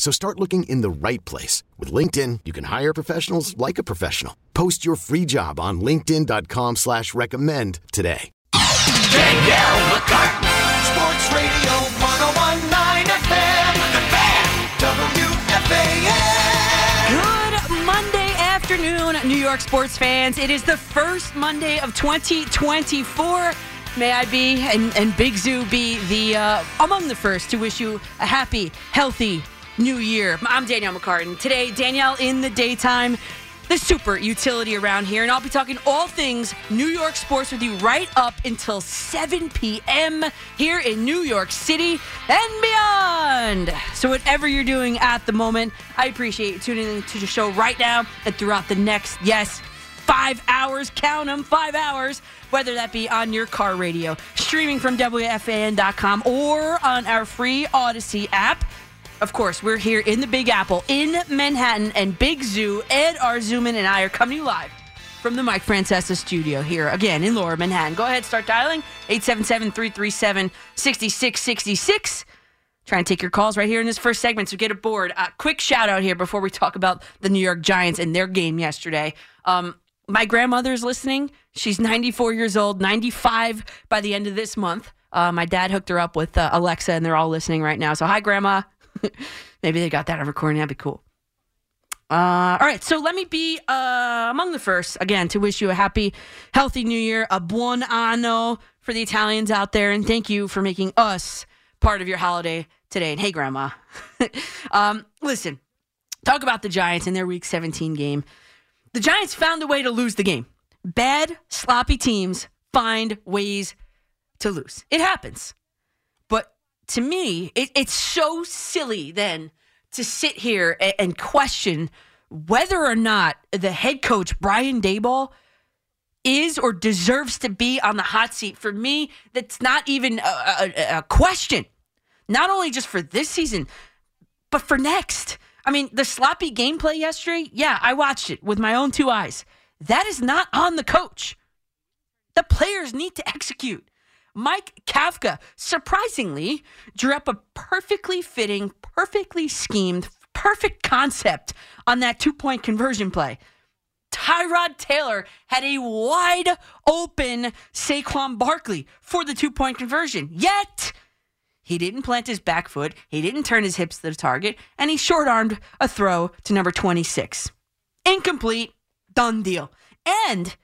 So start looking in the right place. With LinkedIn, you can hire professionals like a professional. Post your free job on linkedin.com slash recommend today. Danielle McCartan, Sports Radio 1019 FM, The Fan, WFAN. Good Monday afternoon, New York sports fans. It is the first Monday of 2024. May I be and, and Big Zoo be the uh, among the first to wish you a happy, healthy new year. I'm Danielle McCartan. Today, Danielle in the daytime, the super utility around here, and I'll be talking all things New York sports with you right up until 7 p.m. here in New York City and beyond. So, whatever you're doing at the moment, I appreciate you tuning in to the show right now and throughout the next, yes, five hours. Count them, five hours. Whether that be on your car radio, streaming from WFAN.com, or on our free Audacy app. Of course, we're here in the Big Apple in Manhattan and Big Zoo. Ed Arzuman and I are coming to you live from the Mike Francesa studio here again in Lower Manhattan. Go ahead, start dialing 877 337 6666. Try and take your calls right here in this first segment, so get aboard. Uh, quick shout out here before we talk about the New York Giants and their game yesterday. Um, my grandmother's listening. She's 94 years old, 95 by the end of this month. Uh, my dad hooked her up with uh, Alexa, and they're all listening right now. So, hi, Grandma. Maybe they got that on recording. That'd be cool. Uh, all right, so let me be uh, among the first again to wish you a happy, healthy New Year, a buon anno for the Italians out there, and thank you for making us part of your holiday today. And hey, Grandma, um, listen, talk about the Giants in their Week 17 game. The Giants found a way to lose the game. Bad, sloppy teams find ways to lose. It happens. To me, it, it's so silly then to sit here and, and question whether or not the head coach, Brian Daboll, is or deserves to be on the hot seat. For me, that's not even a, a, a question. Not only just for this season, but for next. I mean, the sloppy gameplay yesterday, yeah, I watched it with my own two eyes. That is not on the coach. The players need to execute. Mike Kafka surprisingly drew up a perfectly fitting, perfectly schemed, perfect concept on that two point conversion play. Tyrod Taylor had a wide open Saquon Barkley for the two point conversion. Yet, he didn't plant his back foot, he didn't turn his hips to the target, and he short armed a throw to number 26. Incomplete, done deal. And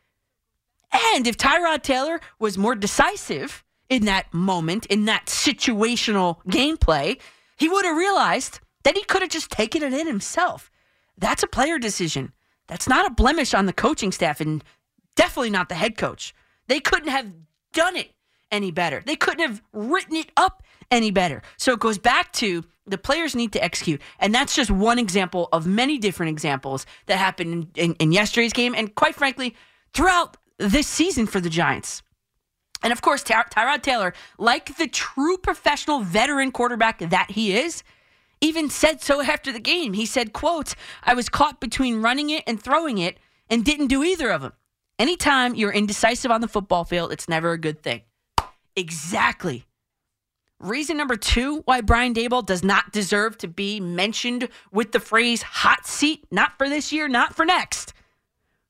and if Tyrod Taylor was more decisive in that moment, in that situational gameplay, he would have realized that he could have just taken it in himself. That's a player decision. That's not a blemish on the coaching staff and definitely not the head coach. They couldn't have done it any better. They couldn't have written it up any better. So it goes back to the players need to execute. And that's just one example of many different examples that happened in, in, in yesterday's game and quite frankly, throughout this season for the Giants. And of course, Ty- Tyrod Taylor, like the true professional veteran quarterback that he is, even said so after the game. He said, quote, I was caught between running it and throwing it and didn't do either of them. Anytime you're indecisive on the football field, it's never a good thing. Exactly. Reason number two why Brian Daboll does not deserve to be mentioned with the phrase hot seat, not for this year, not for next.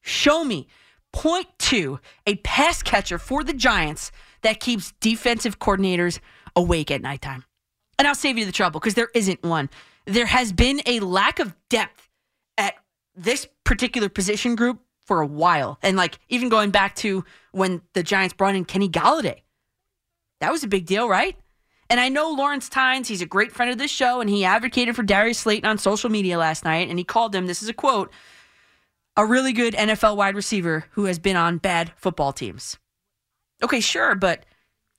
Show me, point to a pass catcher for the Giants that keeps defensive coordinators awake at nighttime. And I'll save you the trouble because there isn't one. There has been a lack of depth at this particular position group for a while. And like even going back to when the Giants brought in Kenny Golladay. That was a big deal, right? And I know Lawrence Tynes, he's a great friend of this show, and he advocated for Darius Slayton on social media last night, and he called him, this is a quote, a really good NFL wide receiver who has been on bad football teams. Okay, sure, but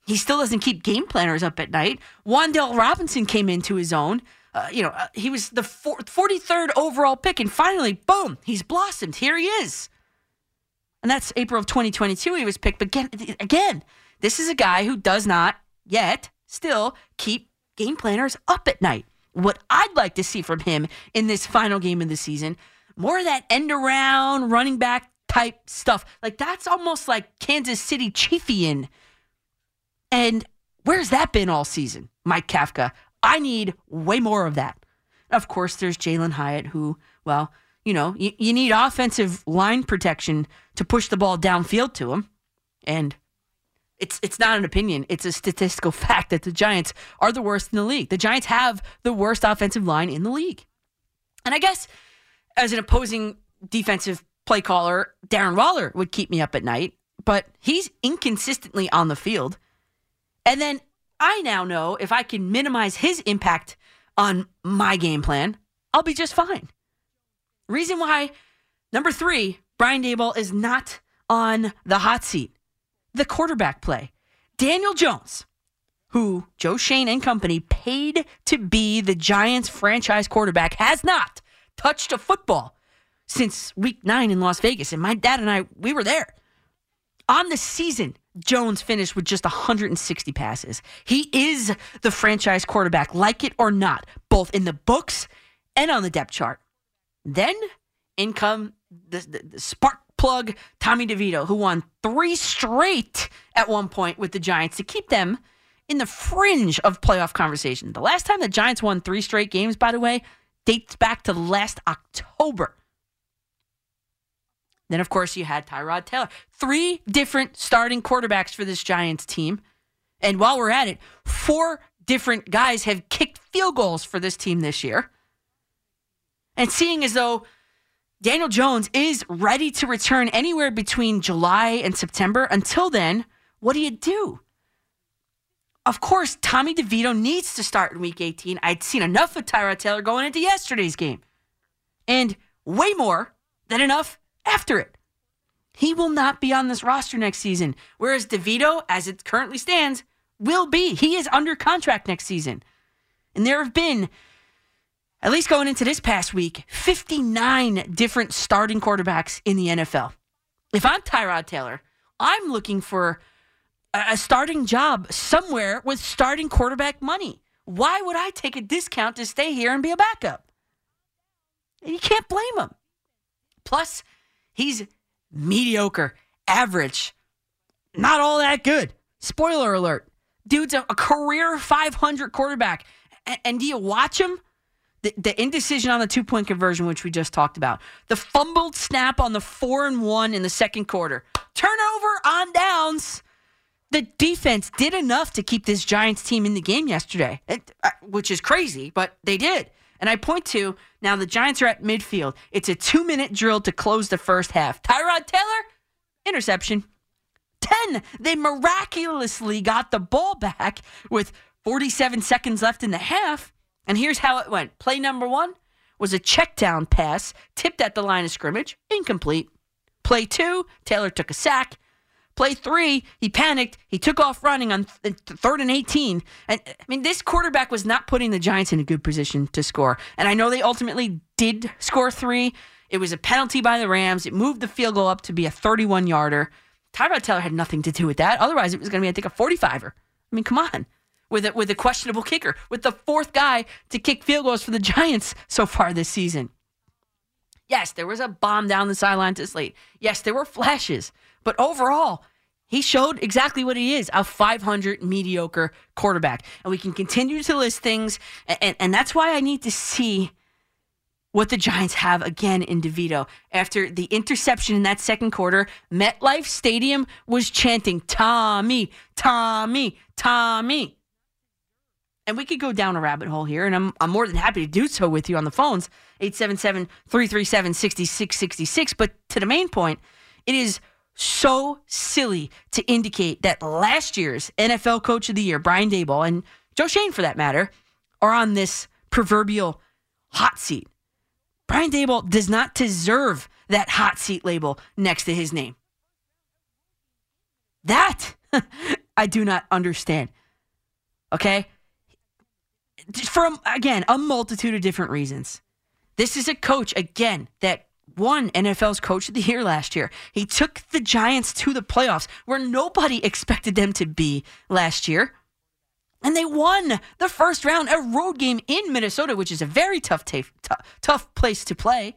he still doesn't keep game planners up at night. Wan'Dale Robinson came into his own. Uh, you know, uh, he was the 43rd overall pick, and finally, boom, he's blossomed. Here he is. And that's April of 2022 he was picked. But again, again, this is a guy who does not yet still keep game planners up at night. What I'd like to see from him in this final game of the season, more of that end around running back type stuff. Like that's almost like Kansas City Chiefian. And where's that been all season, Mike Kafka? I need way more of that. Of course, there's Jalin Hyatt, who, well, you know, you, you need offensive line protection to push the ball downfield to him. And it's it's not an opinion. It's a statistical fact that the Giants are the worst in the league. The Giants have the worst offensive line in the league. And I guess as an opposing defensive play caller, Darren Waller would keep me up at night, but he's inconsistently on the field. And then I now know if I can minimize his impact on my game plan, I'll be just fine. Reason why number 3, Brian Daboll is not on the hot seat the quarterback play. Daniel Jones, who Joe Schoen and company paid to be the Giants franchise quarterback, has not touched a football since week nine in Las Vegas. And my dad and I, we were there. On the season, Jones finished with just 160 passes. He is the franchise quarterback, like it or not, both in the books and on the depth chart. Then in come the, the, the spark plug Tommy DeVito, who won three straight at one point with the Giants to keep them in the fringe of playoff conversation. The last time the Giants won three straight games, by the way, dates back to last October. Then, of course, you had Tyrod Taylor. Three different starting quarterbacks for this Giants team. And while we're at it, four different guys have kicked field goals for this team this year. And seeing as though Daniel Jones is ready to return anywhere between July and September. Until then, what do you do? Of course, Tommy DeVito needs to start in week 18. I'd seen enough of Tyrod Taylor going into yesterday's game, and way more than enough after it. He will not be on this roster next season, whereas DeVito, as it currently stands, will be. He is under contract next season. And there have been at least going into this past week, 59 different starting quarterbacks in the NFL. If I'm Tyrod Taylor, I'm looking for a starting job somewhere with starting quarterback money. Why would I take a discount to stay here and be a backup? You can't blame him. Plus, he's mediocre, average, not all that good. Spoiler alert. Dude's a, career 500 quarterback. And, and do you watch him? the, the indecision on the two point conversion, which we just talked about, the fumbled snap on the four and one in the second quarter, turnover on downs. The defense did enough to keep this Giants team in the game yesterday, uh, which is crazy, but they did. And I point to now the Giants are at midfield. It's a two minute drill to close the first half. Tyrod Taylor, interception. 10. They miraculously got the ball back with 47 seconds left in the half. And here's how it went. Play number one was a check down pass tipped at the line of scrimmage, incomplete. Play two, Taylor took a sack. Play three, he panicked. He took off running on th- third and 18. And I mean, this quarterback was not putting the Giants in a good position to score. And I know they ultimately did score three. It was a penalty by the Rams. It moved the field goal up to be a 31 yarder. Tyrod Taylor had nothing to do with that. Otherwise, it was going to be, I think, a 45er. I mean, come on with a, with a questionable kicker, with the fourth guy to kick field goals for the Giants so far this season. Yes, there was a bomb down the sideline to Slate. Yes, there were flashes, but overall, he showed exactly what he is a 500 mediocre quarterback. And we can continue to list things, and, and, and that's why I need to see what the Giants have again in DeVito. After the interception in that second quarter, MetLife Stadium was chanting, Tommy, Tommy, Tommy. And we could go down a rabbit hole here, and I'm, I'm more than happy to do so with you on the phones 877 337 6666. But to the main point, it is so silly to indicate that last year's NFL Coach of the Year, Brian Daboll, and Joe Schoen, for that matter, are on this proverbial hot seat. Brian Daboll does not deserve that hot seat label next to his name. That I do not understand. Okay? From, again, a multitude of different reasons. This is a coach, again, that won NFL's Coach of the Year last year. He took the Giants to the playoffs where nobody expected them to be last year. And they won the first round, a road game in Minnesota, which is a very tough, t- tough place to play.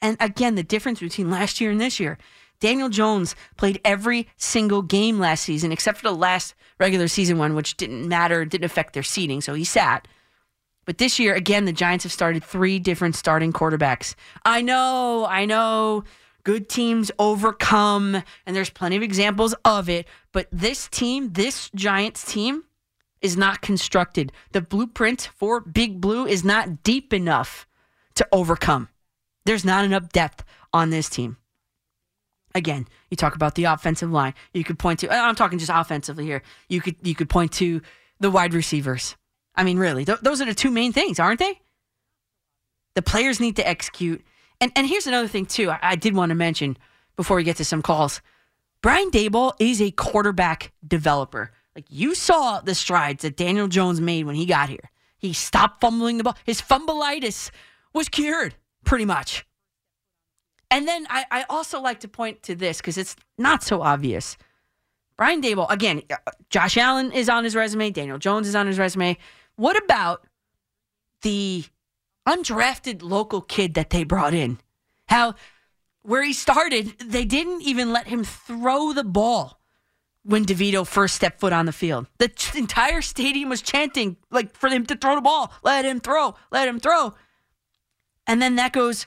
And again, the difference between last year and this year. Daniel Jones played every single game last season, except for the last regular season one, which didn't matter, didn't affect their seeding, so he sat. But this year, again, the Giants have started three different starting quarterbacks. I know, I know, good teams overcome, and there's plenty of examples of it. But this team, this Giants team, is not constructed. The blueprint for Big Blue is not deep enough to overcome. There's not enough depth on this team. Again, you talk about the offensive line. You could point to I'm talking just offensively here. You could you could point to the wide receivers. I mean, really, th- those are the two main things, aren't they? The players need to execute. And and here's another thing too. I, I did want to mention before we get to some calls. Brian Daboll is a quarterback developer. Like you saw the strides that Daniel Jones made when he got here. He stopped fumbling the ball. His fumbleitis was cured pretty much. And then I, I also like to point to this because it's not so obvious. Brian Daboll, again, uh, Josh Allen is on his resume. Daniel Jones is on his resume. What about the undrafted local kid that they brought in? How, where he started, they didn't even let him throw the ball when DeVito first stepped foot on the field. The entire stadium was chanting, like, for him to throw the ball. Let him throw. Let him throw. And then that goes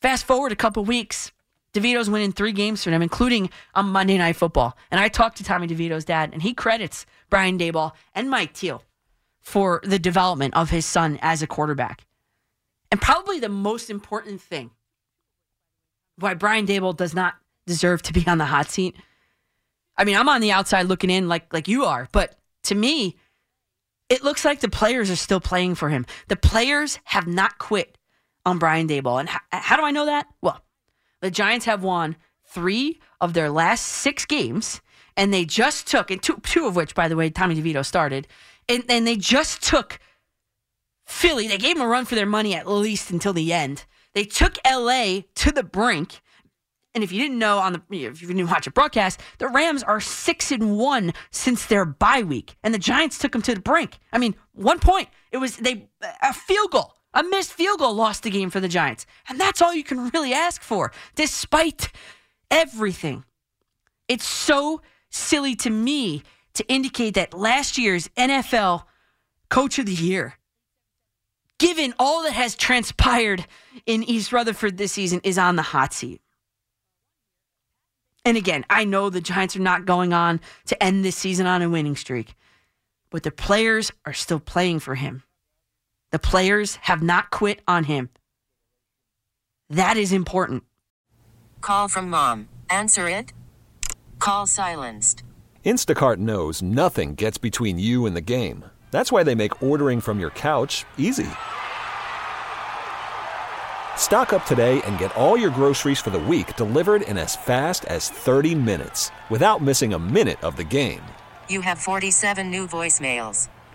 fast forward a couple weeks. DeVito's winning three games for them, including on Monday Night Football. And I talked to Tommy DeVito's dad, and he credits Brian Daboll and Mike Teal for the development of his son as a quarterback. And probably the most important thing why Brian Daboll does not deserve to be on the hot seat. I mean, I'm on the outside looking in like like you are, but to me, it looks like the players are still playing for him. The players have not quit on Brian Daboll. And how, how do I know that? Well, the Giants have won three of their last six games, and they just took, and two, two of which, by the way, Tommy DeVito started, and, and they just took Philly. They gave them a run for their money at least until the end. They took LA to the brink. And if you didn't know on the if you didn't watch a broadcast, the Rams are six and one since their bye week, and the Giants took them to the brink. I mean, one point it was they a field goal a missed field goal lost the game for the Giants. And that's all you can really ask for, despite everything. It's so silly to me to indicate that last year's NFL Coach of the Year, given all that has transpired in East Rutherford this season, is on the hot seat. And again, I know the Giants are not going on to end this season on a winning streak, but the players are still playing for him. The players have not quit on him. That is important. Call from mom. Answer it. Call silenced. Instacart knows nothing gets between you and the game. That's why they make ordering from your couch easy. Stock up today and get all your groceries for the week delivered in as fast as 30 minutes without missing a minute of the game. You have 47 new voicemails.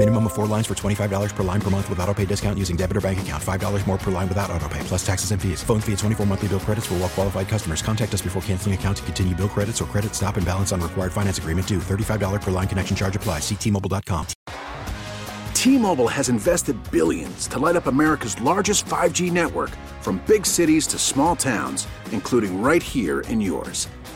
Minimum of four lines for $25 per line per month with auto pay discount using debit or bank account. $5 more per line without auto pay, plus taxes and fees. Phone fee at 24 monthly bill credits for well qualified customers. Contact us before canceling account to continue bill credits or credit stop and balance on required finance agreement due. $35 per line connection charge applies. Ctmobile.com. T-Mobile has invested billions to light up America's largest 5G network from big cities to small towns, including right here in yours.